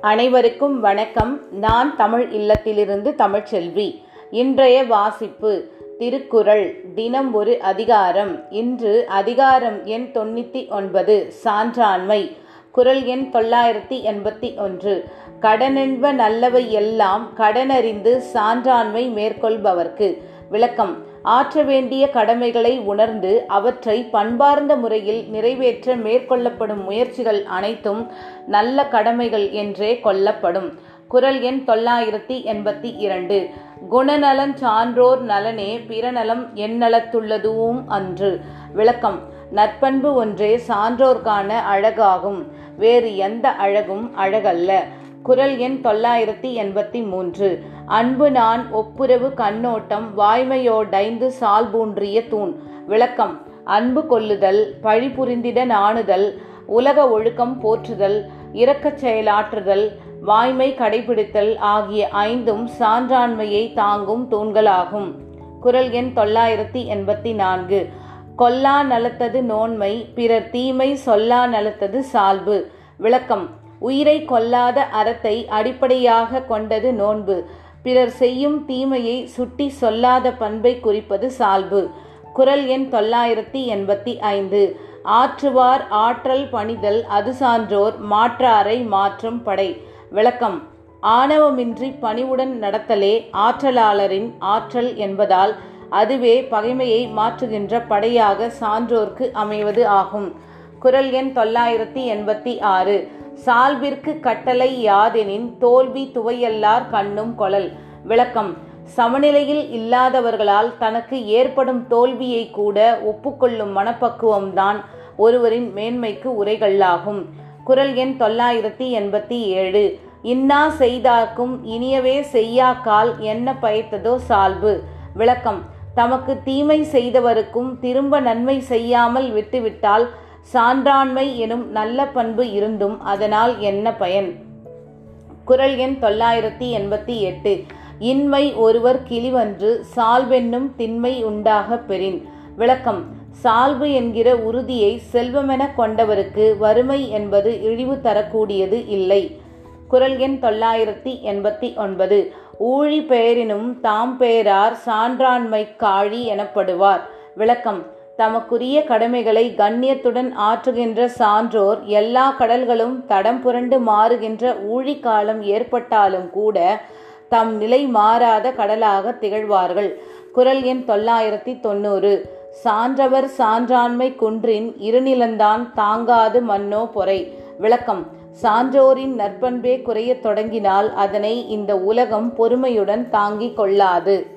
அனைவருக்கும் வணக்கம். நான் தமிழ் இல்லத்திலிருந்து தமிழ்ச்செல்வி. இன்றைய வாசிப்பு திருக்குறள் தினம் ஒரு அதிகாரம். இன்று அதிகாரம் எண் தொண்ணூற்றி ஒன்பது சான்றாண்மை. குரல் எண் தொள்ளாயிரத்தி எண்பத்தி ஒன்று. கடனென்ப நல்லவை எல்லாம் கடனறிந்து சான்றாண்மை மேற்கொள்பவர்க்கு. விளக்கம் ஆற்ற வேண்டிய கடமைகளை உணர்ந்து அவற்றை பண்பார்ந்த முறையில் நிறைவேற்ற மேற்கொள்ளப்படும் முயற்சிகள் அனைத்தும் நல்ல கடமைகள் என்றே கொள்ளப்படும். குரல் எண் தொள்ளாயிரத்தி எண்பத்தி இரண்டு. குணநலன் சான்றோர் நலனே பிறநலம் எண்ணலத்துள்ளதுவும் அன்று. விளக்கம். நற்பண்பு ஒன்றே சான்றோர்க்கான அழகாகும். வேறு எந்த அழகும் அழகல்ல. குரல் எண் தொள்ளாயிரத்தி எண்பத்தி மூன்று. அன்பு நான் ஒப்புரவு கண்ணோட்டம் வாய்மையோடைந்து சால்பூன்றிய தூண். விளக்கம். அன்பு கொள்ளுதல் பழி புரிந்திட நாணுதல் உலக ஒழுக்கம் போற்றுதல் இரக்கச் செயலாற்றுதல் வாய்மை கடைபிடித்தல் ஆகிய ஐந்தும் சான்றாண்மையை தாங்கும் தூண்களாகும். குரல் எண் தொள்ளாயிரத்தி எண்பத்தி நான்கு கொல்லா நலத்தது நோன்மை பிறர் தீமை சொல்லா நலத்தது சால்பு. விளக்கம். உயிரை கொல்லாத அறத்தை அடிப்படையாக கொண்டது நோன்பு. பிறர் செய்யும் தீமையை சுட்டி சொல்லாத பண்பை குறிப்பது சால்பு. குரல் எண் தொள்ளாயிரத்தி எண்பத்தி ஐந்து. ஆற்றுவார் ஆற்றல் பணிதல் அது சான்றோர் மாற்றாரை மாற்றும் படை. விளக்கம். ஆணவமின்றி பணிவுடன் நடத்தலே ஆற்றலாளரின் ஆற்றல் என்பதால் அதுவே பகைமையை மாற்றுகின்ற படையாக சான்றோர்க்கு அமைவது ஆகும். குரல் எண் தொள்ளாயிரத்தி எண்பத்தி ஆறு. சால்பிற்கு கட்டளை யாதெனின் தோல்வி துவையல்லார் கண்ணும் கொழல். விளக்கம். சமநிலையில் இல்லாதவர்களால் தனக்கு ஏற்படும் தோல்வியை கூட ஒப்புக்கொள்ளும் மனப்பக்குவம்தான் ஒருவரின் மேன்மைக்கு உரைகளாகும் குரல் எண் தொள்ளாயிரத்தி எண்பத்தி ஏழு. இன்னா செய்தார்க்கும் இனியவே செய்யாக்கால் என்ன பயத்ததோ சால்பு. விளக்கம். தமக்கு தீமை செய்தவருக்கும் திரும்ப நன்மை செய்யாமல் விட்டுவிட்டால் சான்றாண்மை எனும் நல்ல பண்பு இருந்தும் அதனால் என்ன பயன்? குரல் எண் தொள்ளாயிரத்தி எண்பத்தி எட்டு. இன்மை ஒருவர் கிளிவன்று சால்வென்னும் திண்மை உண்டாக பெறின். விளக்கம். சால்பு என்கிற உறுதியை செல்வமென கொண்டவருக்கு வறுமை என்பது இழிவு தரக்கூடியது இல்லை. குரல் எண் தொள்ளாயிரத்தி எண்பத்தி ஒன்பது. ஊழி பெயரினும் தாம் பெயரார் சான்றாண்மை காழி எனப்படுவார். விளக்கம். தமக்குரிய கடமைகளை கண்ணியத்துடன் ஆற்றுகின்ற சான்றோர் எல்லா கடல்களும் தடம் புரண்டு மாறுகின்ற ஊழிக்காலம் ஏற்பட்டாலும் கூட தம் நிலை மாறாத கடலாக திகழ்வார்கள். குரல் எண் தொள்ளாயிரத்தி தொண்ணூறு. சான்றவர் சான்றாண்மை குன்றின் இருநிலந்தான் தாங்காது மன்னோ பொறை. விளக்கம். சான்றோரின் நற்பண்பே குறையத் தொடங்கினால் அதனை இந்த உலகம் பொறுமையுடன் தாங்கிக் கொள்ளாது.